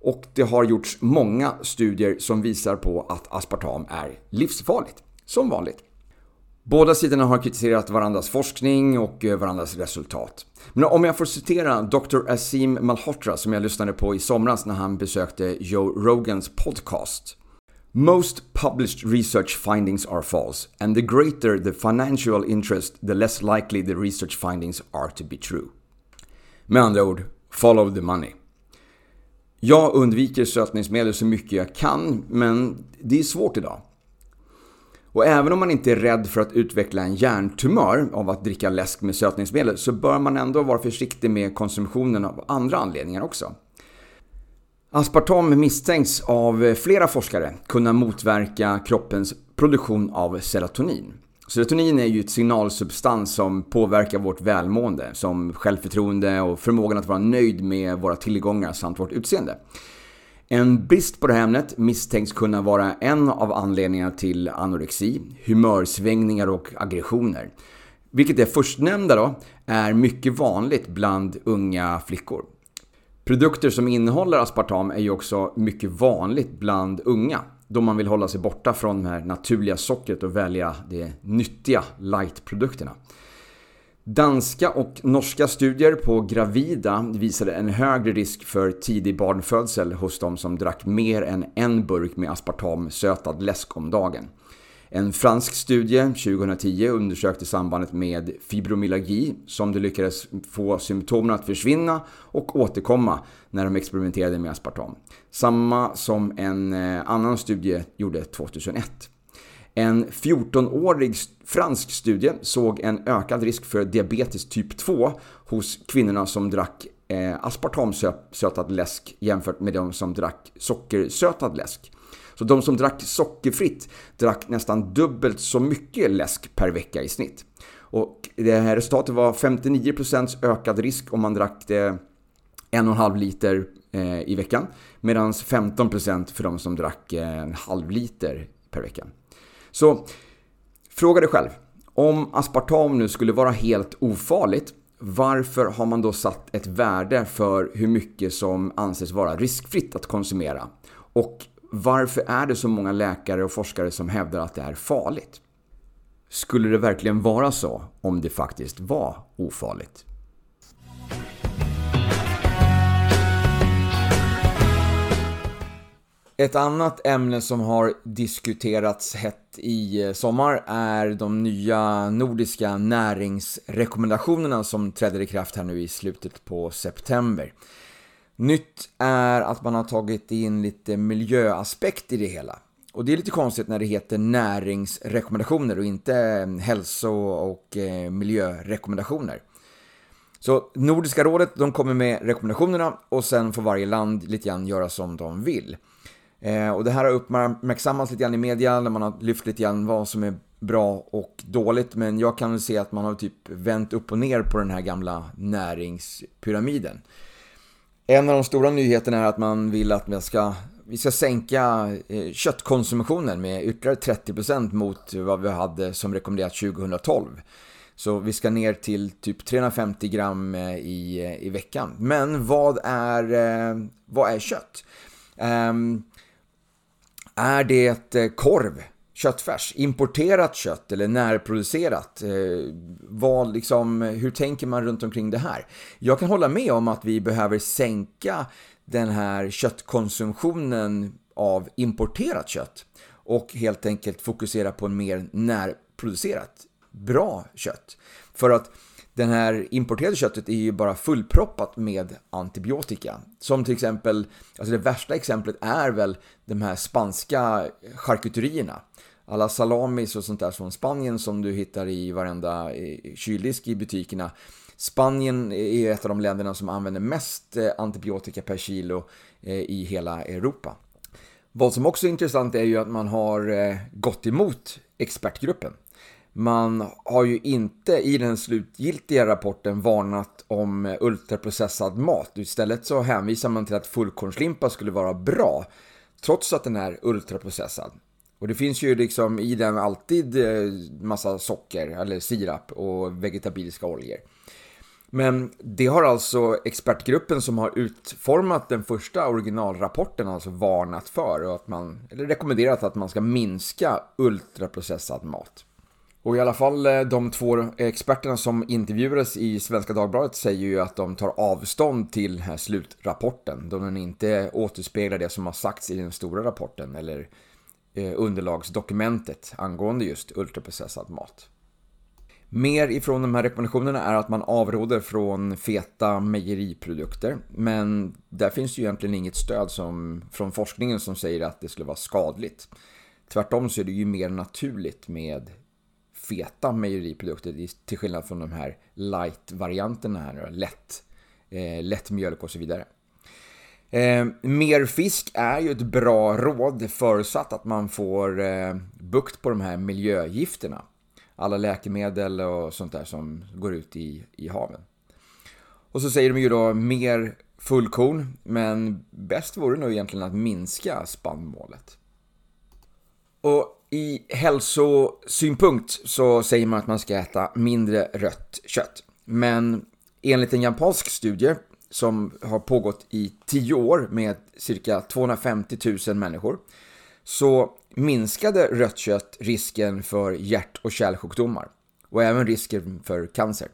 Speaker 1: Och det har gjorts många studier som visar på att aspartam är livsfarligt, som vanligt. Båda sidorna har kritiserat varandras forskning och eh, varandras resultat. Men om jag får citera Dr. Asim Malhotra som jag lyssnade på i somras när han besökte Joe Rogans podcast. Most published research findings are false and the greater the financial interest the less likely the research findings are to be true. Med andra ord, follow the money. Jag undviker sötningsmedel så mycket jag kan, men det är svårt idag. Och även om man inte är rädd för att utveckla en hjärntumör av att dricka läsk med sötningsmedel så bör man ändå vara försiktig med konsumtionen av andra anledningar också. Aspartam misstänks av flera forskare kunna motverka kroppens produktion av serotonin. Serotonin är ju ett signalsubstans som påverkar vårt välmående, som självförtroende och förmågan att vara nöjd med våra tillgångar samt vårt utseende. En brist på det här ämnet misstänks kunna vara en av anledningarna till anorexi, humörsvängningar och aggressioner. Vilket det förstnämnda då är mycket vanligt bland unga flickor. Produkter som innehåller aspartam är ju också mycket vanligt bland unga då man vill hålla sig borta från det här naturliga sockret och välja de nyttiga light-produkterna. Danska och norska studier på gravida visade en högre risk för tidig barnfödsel hos de som drack mer än en burk med aspartam-sötad läsk om dagen. En fransk studie 2010 undersökte sambandet med fibromyalgi som de lyckades få symptomen att försvinna och återkomma när de experimenterade med aspartam. Samma som en eh, annan studie gjorde 2001. En 14-årig fransk studie såg en ökad risk för diabetes typ 2 hos kvinnorna som drack eh, aspartamsötad läsk jämfört med de som drack sockersötad läsk. Så de som drack sockerfritt drack nästan dubbelt så mycket läsk per vecka i snitt. Och det här resultatet var 59% ökad risk om man drack det en och en halv liter eh, i veckan. Medan 15% för de som drack eh, en halv liter per vecka. Så fråga dig själv. Om aspartam nu skulle vara helt ofarligt, varför har man då satt ett värde för hur mycket som anses vara riskfritt att konsumera? Och varför är det så många läkare och forskare som hävdar att det är farligt? Skulle det verkligen vara så om det faktiskt var ofarligt? Ett annat ämne som har diskuterats hett i eh, sommar är de nya nordiska näringsrekommendationerna som träder i kraft här nu i slutet på september. Nytt är att man har tagit in lite miljöaspekt i det hela. Och det är lite konstigt när det heter näringsrekommendationer och inte eh, hälso och eh, miljörekommendationer. Så Nordiska rådet de kommer med rekommendationerna och sen får varje land lite grann göra som de vill. Eh, och det här har uppmärksammats lite grann i media när man har lyft lite grann vad som är bra och dåligt. Men jag kan se att man har typ vänt upp och ner på den här gamla näringspyramiden. En av de stora nyheterna är att man vill att vi ska, vi ska sänka eh, köttkonsumtionen med ytterligare 30% mot vad vi hade som rekommenderat 2012. Så vi ska ner till typ 350 gram eh, i, i veckan. Men vad är, eh, vad är kött? Um, är det eh, korv, köttfärs, importerat kött eller närproducerat? Eh, vad liksom, hur tänker man runt omkring det här? Jag kan hålla med om att vi behöver sänka den här köttkonsumtionen av importerat kött och helt enkelt fokusera på en mer närproducerat bra kött. För att den här importerade köttet är ju bara fullproppat med antibiotika. Som till exempel, alltså det värsta exemplet är väl de här spanska charkuterierna. Alla salamis och sånt där från Spanien som du hittar i varenda kyldisk i butikerna. Spanien är ett av de länderna som använder mest eh, antibiotika per kilo eh, i hela Europa. Vad som också är intressant är ju att man har eh, gått emot expertgruppen. Man har ju inte i den slutgiltiga rapporten varnat om eh, ultraprocessad mat. Istället så hänvisar man till att fullkornslimpa skulle vara bra, trots att den är ultraprocessad. Och det finns ju liksom i den alltid eh, massa socker eller sirap och vegetabiliska oljor. Men det har alltså expertgruppen som har utformat den första originalrapporten alltså varnat för och att man, eller rekommenderat att man ska minska ultraprocessad mat. Och i alla fall eh, de två experterna som intervjuades i Svenska Dagbladet säger ju att de tar avstånd till den här slutrapporten. Då den inte återspeglar det som har sagts i den stora rapporten eller eh, underlagsdokumentet angående just ultraprocessad mat. Mer ifrån de här rekommendationerna är att man avråder från feta mejeriprodukter. Men där finns ju egentligen inget stöd som, från forskningen som säger att det skulle vara skadligt. Tvärtom så är det ju mer naturligt med feta mejeriprodukter till skillnad från de här light-varianterna här, lätt, eh, lätt mjölk och så vidare. Eh, mer fisk är ju ett bra råd förutsatt att man får eh, bukt på de här miljögifterna. Alla läkemedel och sånt där som går ut i, i haven. Och så säger de ju då mer fullkorn, men bäst vore nog egentligen att minska spannmålet. Och i hälsosynpunkt så säger man att man ska äta mindre rött kött. Men enligt en japansk studie som har pågått i 10 år med cirka 250 000 människor så minskade rött kött risken för hjärt och kärlsjukdomar och även risken för cancer.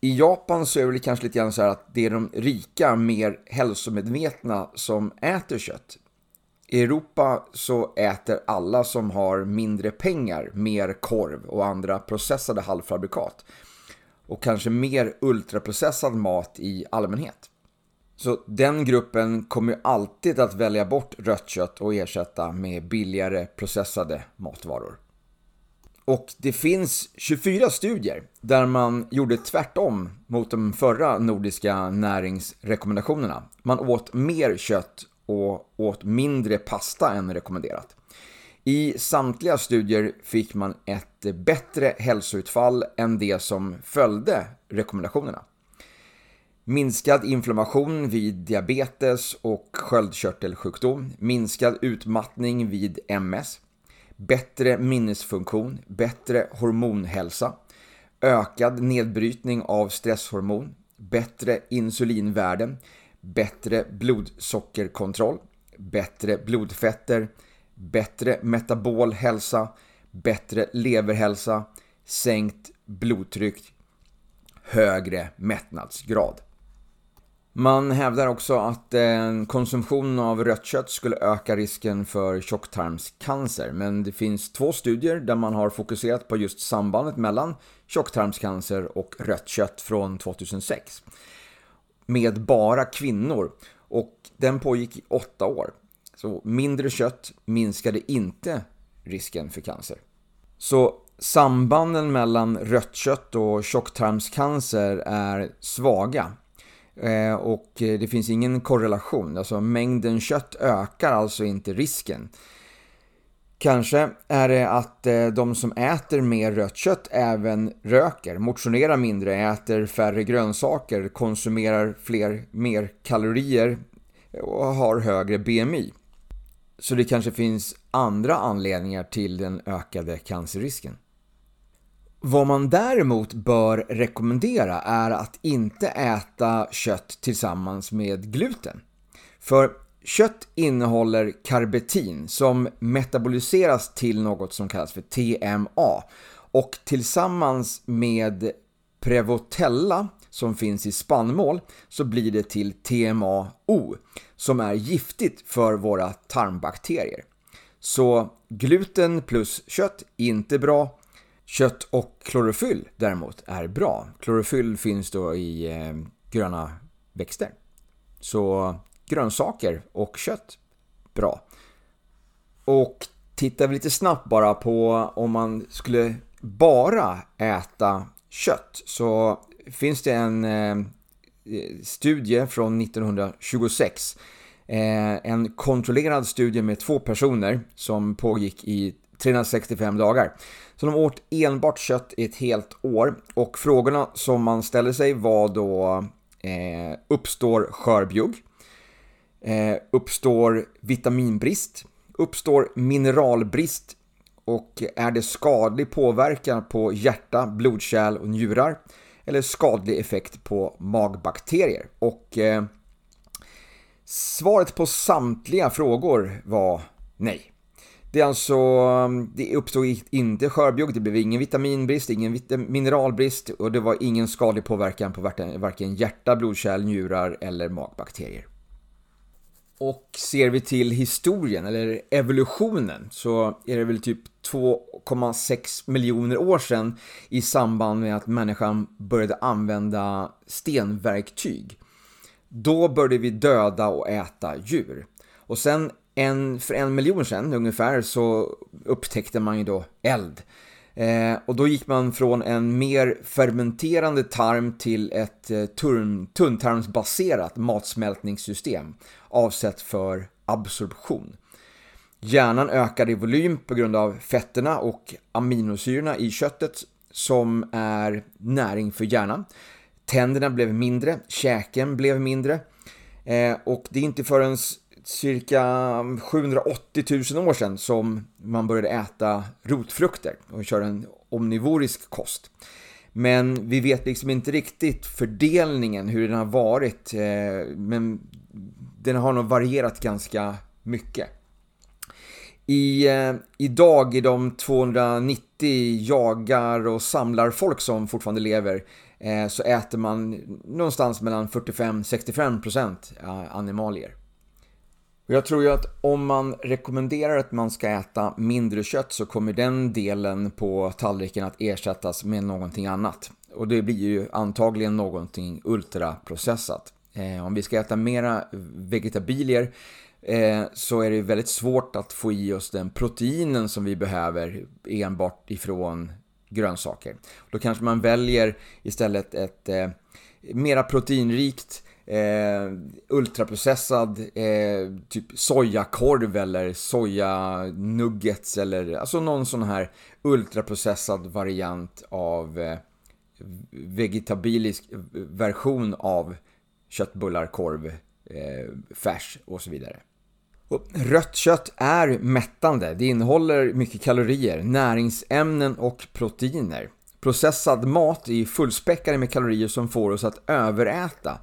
Speaker 1: I Japan så är det kanske lite grann så här att det är de rika, mer hälsomedvetna som äter kött. I Europa så äter alla som har mindre pengar mer korv och andra processade halvfabrikat. Och kanske mer ultraprocessad mat i allmänhet. Så den gruppen kommer ju alltid att välja bort rött kött och ersätta med billigare processade matvaror. Och det finns 24 studier där man gjorde tvärtom mot de förra nordiska näringsrekommendationerna. Man åt mer kött och åt mindre pasta än rekommenderat. I samtliga studier fick man ett bättre hälsoutfall än det som följde rekommendationerna. Minskad inflammation vid diabetes och sköldkörtelsjukdom, minskad utmattning vid MS, bättre minnesfunktion, bättre hormonhälsa, ökad nedbrytning av stresshormon, bättre insulinvärden, bättre blodsockerkontroll, bättre blodfetter, bättre metabol hälsa, bättre leverhälsa, sänkt blodtryck, högre mättnadsgrad. Man hävdar också att en konsumtion av rött kött skulle öka risken för tjocktarmscancer. Men det finns två studier där man har fokuserat på just sambandet mellan tjocktarmscancer och rött kött från 2006. Med bara kvinnor. Och den pågick i åtta år. Så mindre kött minskade inte risken för cancer. Så sambanden mellan rött kött och tjocktarmscancer är svaga. Eh, och eh, det finns ingen korrelation, alltså mängden kött ökar alltså inte risken. Kanske är det att eh, de som äter mer rött kött även röker, motionerar mindre, äter färre grönsaker, konsumerar fler, mer kalorier och har högre BMI. Så det kanske finns andra anledningar till den ökade cancerrisken. Vad man däremot bör rekommendera är att inte äta kött tillsammans med gluten. För kött innehåller karbetin som metaboliseras till något som kallas för TMA och tillsammans med Prevotella som finns i spannmål så blir det till TMAO som är giftigt för våra tarmbakterier. Så gluten plus kött, inte bra. Kött och klorofyll däremot är bra. Klorofyll finns då i eh, gröna växter. Så grönsaker och kött, bra. Och tittar vi lite snabbt bara på om man skulle bara äta kött så finns det en eh, studie från 1926. Eh, en kontrollerad studie med två personer som pågick i 365 dagar. Så de åt enbart kött i ett helt år och frågorna som man ställde sig var då eh, Uppstår skörbjugg? Eh, uppstår vitaminbrist? Uppstår mineralbrist? Och är det skadlig påverkan på hjärta, blodkärl och njurar? Eller skadlig effekt på magbakterier? Och eh, svaret på samtliga frågor var nej. Det är alltså, det uppstod inte skörbjugg, det blev ingen vitaminbrist, ingen mineralbrist och det var ingen skadlig påverkan på varken hjärta, blodkärl, njurar eller magbakterier. Och ser vi till historien, eller evolutionen, så är det väl typ 2,6 miljoner år sedan i samband med att människan började använda stenverktyg. Då började vi döda och äta djur. Och sen en, för en miljon sedan ungefär så upptäckte man ju då eld. Eh, och då gick man från en mer fermenterande tarm till ett eh, tunntarmsbaserat matsmältningssystem avsett för absorption. Hjärnan ökade i volym på grund av fetterna och aminosyrorna i köttet som är näring för hjärnan. Tänderna blev mindre, käken blev mindre eh, och det är inte förrän cirka 780 000 år sedan som man började äta rotfrukter och köra en omnivorisk kost. Men vi vet liksom inte riktigt fördelningen, hur den har varit. Eh, men den har nog varierat ganska mycket. I, eh, idag i de 290 jagar och samlarfolk som fortfarande lever eh, så äter man någonstans mellan 45-65% animalier. Och jag tror ju att om man rekommenderar att man ska äta mindre kött så kommer den delen på tallriken att ersättas med någonting annat. Och det blir ju antagligen någonting ultraprocessat. Eh, om vi ska äta mera vegetabilier eh, så är det väldigt svårt att få i oss den proteinen som vi behöver enbart ifrån grönsaker. Då kanske man väljer istället ett eh, mera proteinrikt eh, ultraprocessad eh, typ sojakorv eller sojanuggets eller alltså någon sån här ultraprocessad variant av eh, vegetabilisk version av köttbullar, korv, eh, färs och så vidare. Och rött kött är mättande. Det innehåller mycket kalorier, näringsämnen och proteiner. Processad mat är fullspäckad med kalorier som får oss att överäta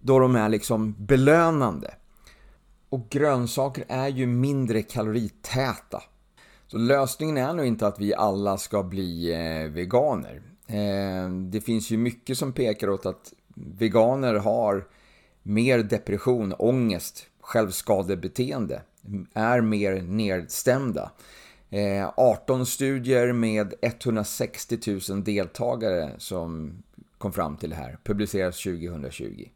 Speaker 1: då de är liksom belönande. Och grönsaker är ju mindre kaloritäta. Så lösningen är nog inte att vi alla ska bli eh, veganer. Eh, det finns ju mycket som pekar åt att veganer har mer depression, ångest, självskadebeteende, är mer nedstämda. Eh, 18 studier med 160 000 deltagare som kom fram till det här, publiceras 2020.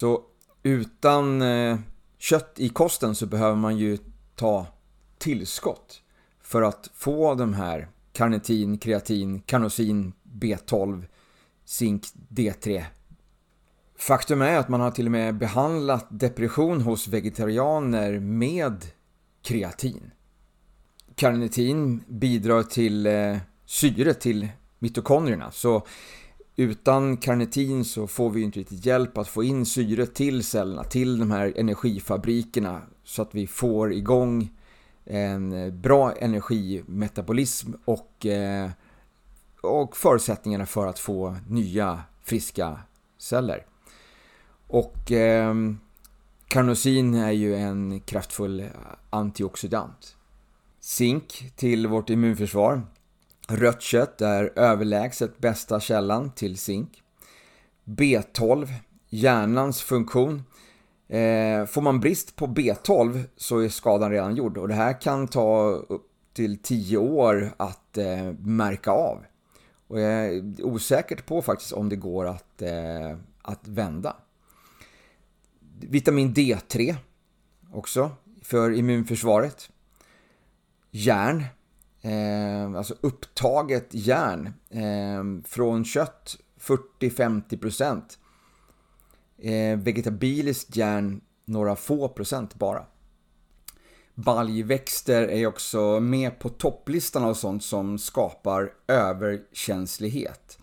Speaker 1: Så utan eh, kött i kosten så behöver man ju ta tillskott för att få de här karnitin, kreatin, kanosin, B12, zink, D3. Faktum är att man har till och med behandlat depression hos vegetarianer med kreatin. Karnitin bidrar till eh, syre till mitokondrierna. Så utan karnitin så får vi inte riktigt hjälp att få in syre till cellerna, till de här energifabrikerna så att vi får igång en bra energimetabolism och, eh, och förutsättningarna för att få nya friska celler. Och eh, karnosin är ju en kraftfull antioxidant. Zink till vårt immunförsvar Rött kött är överlägset bästa källan till zink. B12, hjärnans funktion. Eh, får man brist på B12 så är skadan redan gjord och det här kan ta upp till 10 år att eh, märka av. Och jag är osäker på faktiskt om det går att, eh, att vända. Vitamin D3 också för immunförsvaret. Järn eh, alltså upptaget järn eh, från kött 40-50%. Eh, vegetabiliskt järn några få procent bara. Baljväxter är också med på topplistan av sånt som skapar överkänslighet.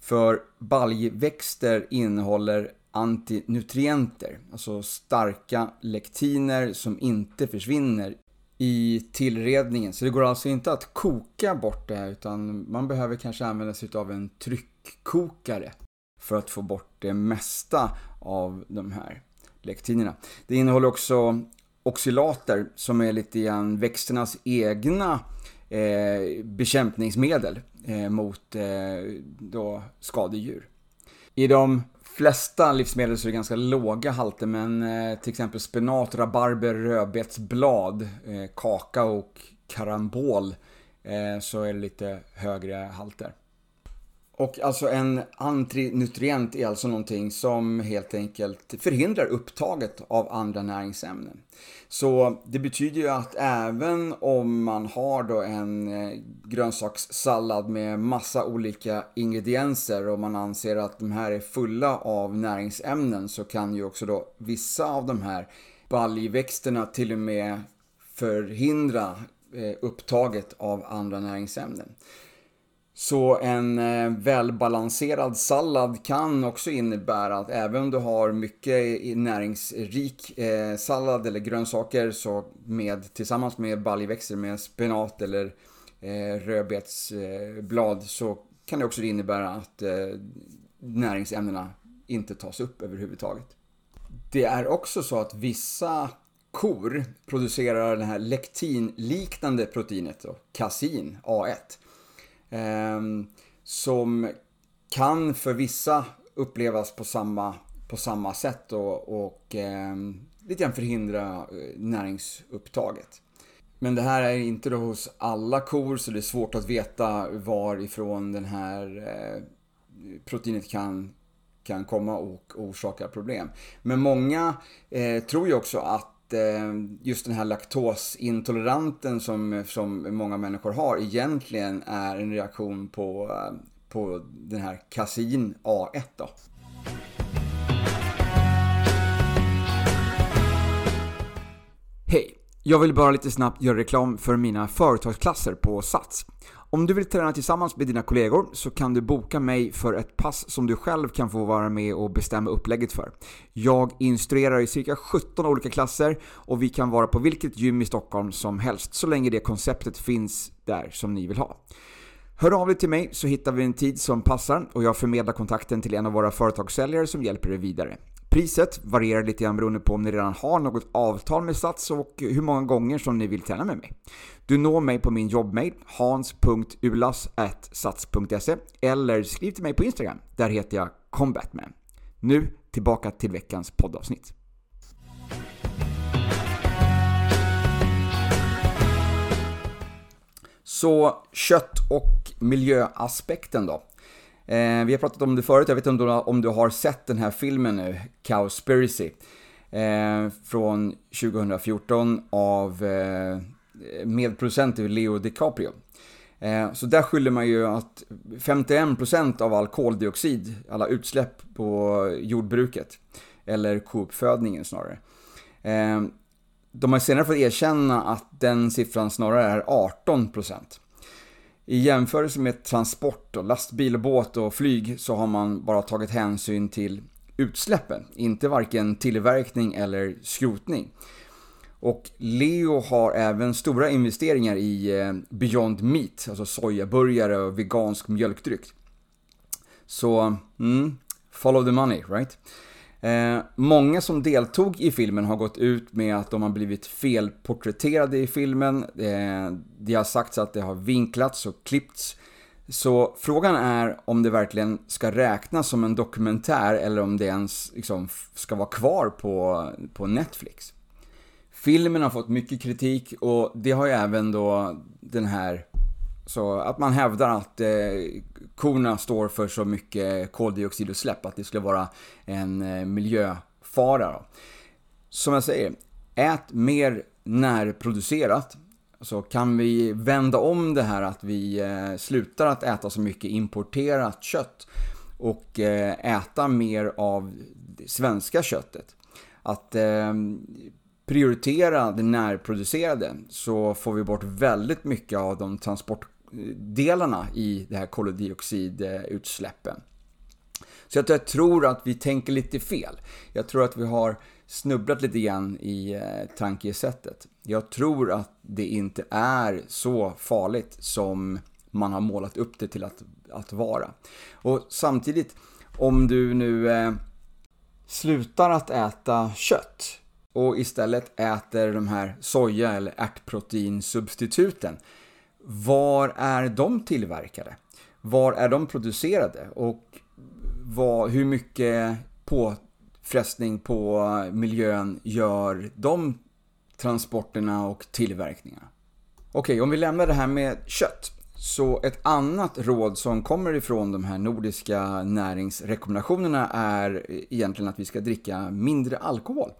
Speaker 1: För baljväxter innehåller antinutrienter, alltså starka lektiner som inte försvinner i tillredningen. Så det går alltså inte att koka bort det här utan man behöver kanske använda sig av en tryckkokare för att få bort det mesta av de här lektinerna. Det innehåller också oxylater som är lite grann växternas egna eh, bekämpningsmedel eh, mot eh, då skadedjur. I de flesta livsmedel så är det ganska låga halter men eh, till exempel spenat, rabarber, rödbetsblad, eh, kaka och karambol eh, så är det lite högre halter. Och alltså en antinutrient är alltså någonting som helt enkelt förhindrar upptaget av andra näringsämnen. Så det betyder ju att även om man har då en eh, grönsakssallad med massa olika ingredienser och man anser att de här är fulla av näringsämnen så kan ju också då vissa av de här baljväxterna till och med förhindra eh, upptaget av andra näringsämnen. Så en eh, välbalanserad sallad kan också innebära att även om du har mycket näringsrik eh, sallad eller grönsaker så med, tillsammans med baljväxter med spenat eller eh, rödbetsblad så kan det också innebära att näringsämnena inte tas upp överhuvudtaget. Det är också så att vissa kor producerar det här lektinliknande proteinet, då, kasin, A1. Eh, som kan för vissa upplevas på samma, på samma sätt och, och eh, lite grann förhindra eh, näringsupptaget. Men det här är inte då hos alla kor så det är svårt att veta varifrån den här eh, proteinet kan, kan komma och orsaka problem. Men många eh, tror ju också att Eh, just den här laktosintoleranten som, som många människor har egentligen är en reaktion på, eh, på den här kasin A1 då. Hej! Jag vill bara lite snabbt göra reklam för mina företagsklasser på Sats. Om du vill träna tillsammans med dina kollegor så kan du boka mig för ett pass som du själv kan få vara med och bestämma upplägget för. Jag instruerar i cirka 17 olika klasser och vi kan vara på vilket gym i Stockholm som helst så länge det konceptet finns där som ni vill ha. Hör av dig till mig så hittar vi en tid som passar och jag förmedlar kontakten till en av våra företagssäljare som hjälper dig vidare. Priset varierar lite grann beroende på om ni redan har något avtal med Sats och hur många gånger som ni vill träna med mig. Du når mig på min jobbmail hans.ulas.sats.se eller skriv till mig på Instagram. Där heter jag combatman. Nu tillbaka till veckans poddavsnitt. Så kött och miljöaspekten då. Eh, vi har pratat om det förut, jag vet inte om du, har sett den här filmen nu, Cowspiracy. Eh, från 2014 av eh, medproducent Leo DiCaprio. Eh, så där skyller man ju att 51% av all koldioxid, alla utsläpp på jordbruket, eller kouppfödningen snarare. Eh, de har senare fått erkänna att den siffran snarare är 18%. I jämförelse med transport, och lastbil, och båt och flyg så har man bara tagit hänsyn till utsläppen, inte varken tillverkning eller skrotning. Och Leo har även stora investeringar i eh, Beyond Meat, alltså sojaburgare och vegansk mjölkdryck. Så, mm, follow the money, right? Eh, många som deltog i filmen har gått ut med att de har blivit felporträtterade i filmen. Eh, det har sagts att det har vinklats och klippts. Så frågan är om det verkligen ska räknas som en dokumentär eller om det ens liksom, ska vara kvar på, på Netflix. Filmen har fått mycket kritik och det har ju även då den här så att man hävdar att eh, korna står för så mycket koldioxidutsläpp, att det skulle vara en eh, miljöfara. Då. Som jag säger, ät mer närproducerat. Så kan vi vända om det här att vi eh, slutar att äta så mycket importerat kött och eh, äta mer av det svenska köttet. Att eh, prioritera det närproducerade så får vi bort väldigt mycket av de delarna i det här koldioxidutsläppen. Så jag tror att vi tänker lite fel. Jag tror att vi har snubblat lite grann i eh, tankesättet. Jag tror att det inte är så farligt som man har målat upp det till att, att vara. Och samtidigt, om du nu eh, slutar att äta kött och istället äter de här soja eller ärtproteinsubstituten. Var är de tillverkade? Var är de producerade? Och vad, hur mycket påfrestning på miljön gör de transporterna och tillverkningarna? Okej, okay, om vi lämnar det här med kött. Så ett annat råd som kommer ifrån de här nordiska näringsrekommendationerna är egentligen att vi ska dricka mindre alkohol.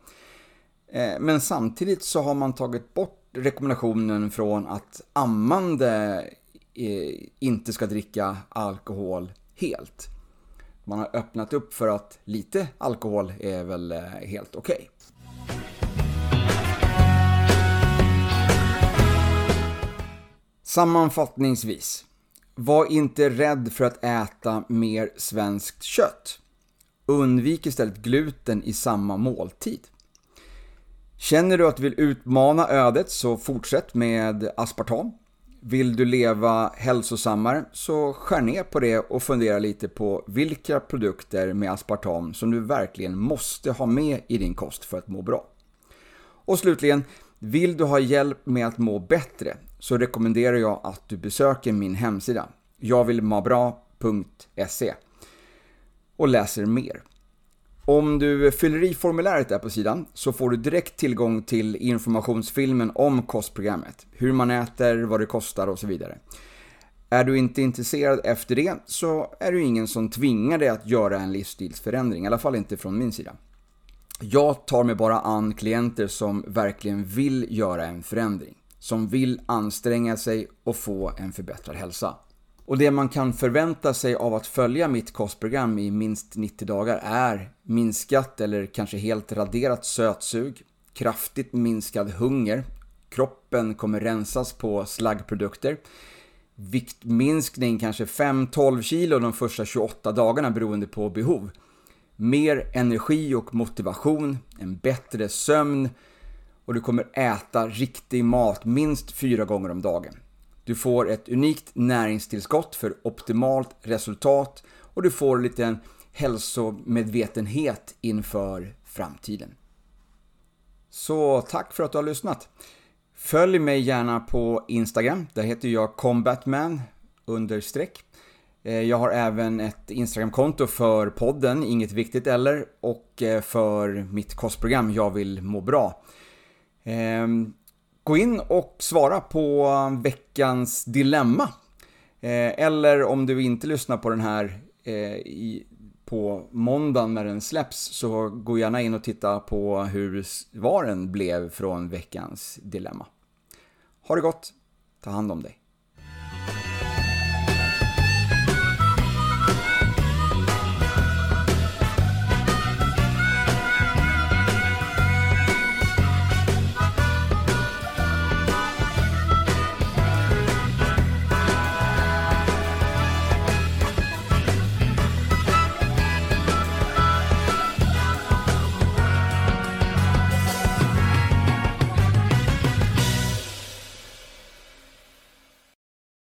Speaker 1: Eh, men samtidigt så har man tagit bort rekommendationen från att ammande eh, inte ska dricka alkohol helt. Man har öppnat upp för att lite alkohol är väl eh, helt okej. Okay. Sammanfattningsvis. Var inte rädd för att äta mer svenskt kött. Undvik istället gluten i samma måltid. Känner du att du vill utmana ödet så fortsätt med aspartam. Vill du leva hälsosammare så skär ner på det och fundera lite på vilka produkter med aspartam som du verkligen måste ha med i din kost för att må bra. Och slutligen, vill du ha hjälp med att må bättre så rekommenderar jag att du besöker min hemsida jagvillmabra.se och läser mer. Om du fyller i formuläret där på sidan så får du direkt tillgång till informationsfilmen om kostprogrammet. Hur man äter, vad det kostar och så vidare. Är du inte intresserad efter det så är det ingen som tvingar dig att göra en livsstilsförändring, i alla fall inte från min sida. Jag tar mig bara an klienter som verkligen vill göra en förändring. Som vill anstränga sig och få en förbättrad hälsa. Och det man kan förvänta sig av att följa mitt kostprogram i minst 90 dagar är minskat eller kanske helt raderat sötsug, kraftigt minskad hunger, kroppen kommer rensas på slaggprodukter, viktminskning kanske 5-12 kilo de första 28 dagarna beroende på behov, mer energi och motivation, en bättre sömn och du kommer äta riktig mat minst fyra gånger om dagen. Du får ett unikt näringstillskott för optimalt resultat och du får lite hälsomedvetenhet inför framtiden. Så tack för att du har lyssnat. Följ mig gärna på Instagram, där heter jag combatman understreck. streck. jag har även ett Instagramkonto för podden, Inget Viktigt Eller, och eh, för mitt kostprogram Jag Vill Må Bra. Ehm, Gå in och svara på veckans dilemma. Eh, eller om du inte lyssnar på den här eh, på måndagen när den släpps så gå gärna in och titta på hur svaren blev från veckans dilemma. Ha det gott, ta hand om dig.